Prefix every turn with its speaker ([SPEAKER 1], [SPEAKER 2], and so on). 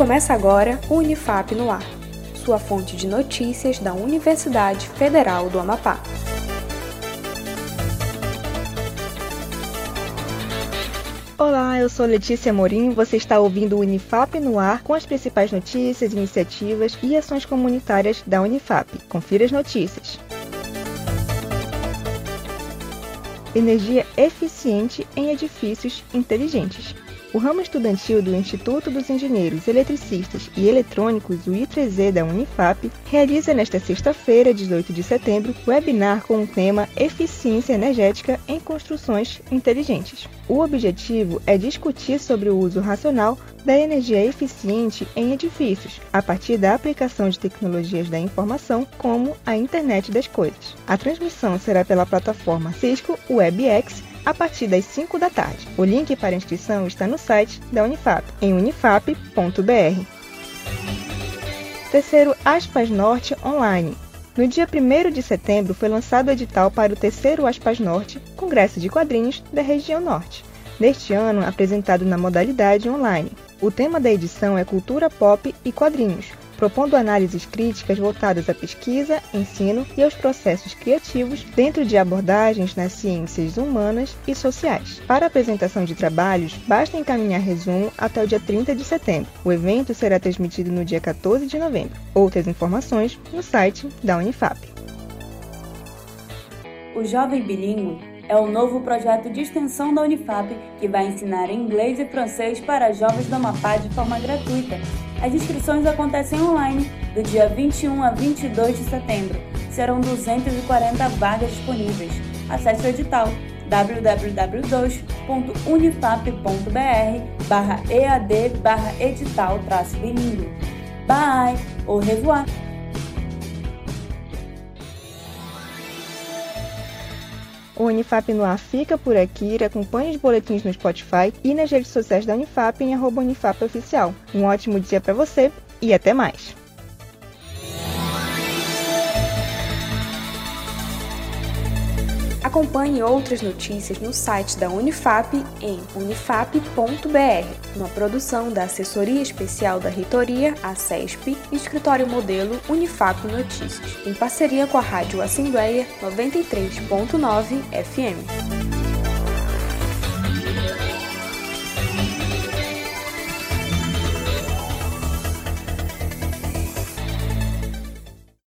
[SPEAKER 1] Começa agora o Unifap no Ar, sua fonte de notícias da Universidade Federal do Amapá.
[SPEAKER 2] Olá, eu sou Letícia Morim. Você está ouvindo o Unifap no ar com as principais notícias, iniciativas e ações comunitárias da Unifap. Confira as notícias. Energia eficiente em edifícios inteligentes. O ramo estudantil do Instituto dos Engenheiros Eletricistas e Eletrônicos, o I3E da Unifap, realiza nesta sexta-feira, 18 de setembro, webinar com o tema Eficiência Energética em Construções Inteligentes. O objetivo é discutir sobre o uso racional da energia eficiente em edifícios, a partir da aplicação de tecnologias da informação, como a Internet das Coisas. A transmissão será pela plataforma Cisco WebEx a partir das 5 da tarde. O link para inscrição está no site da Unifap, em unifap.br. Terceiro Aspas Norte Online. No dia 1 de setembro foi lançado o edital para o terceiro Aspas Norte, Congresso de Quadrinhos da Região Norte, neste ano apresentado na modalidade online. O tema da edição é Cultura Pop e Quadrinhos, propondo análises críticas voltadas à pesquisa, ensino e aos processos criativos dentro de abordagens nas ciências humanas e sociais. Para a apresentação de trabalhos, basta encaminhar resumo até o dia 30 de setembro. O evento será transmitido no dia 14 de novembro. Outras informações no site da Unifap.
[SPEAKER 3] O Jovem Bilingue é o novo projeto de extensão da Unifap que vai ensinar inglês e francês para jovens do Amapá de forma gratuita as inscrições acontecem online do dia 21 a 22 de setembro. Serão 240 vagas disponíveis. Acesse o edital www.unifap.br barra EAD barra edital traço bilíngue. Bye! Au revoir!
[SPEAKER 2] O Unifap no ar fica por aqui. Acompanhe os boletins no Spotify e nas redes sociais da Unifap em arroba Unifap Oficial. Um ótimo dia para você e até mais!
[SPEAKER 1] Acompanhe outras notícias no site da Unifap em unifap.br, uma produção da Assessoria Especial da Reitoria, a CESP, Escritório Modelo Unifap Notícias, em parceria com a Rádio Assembleia 93.9 FM.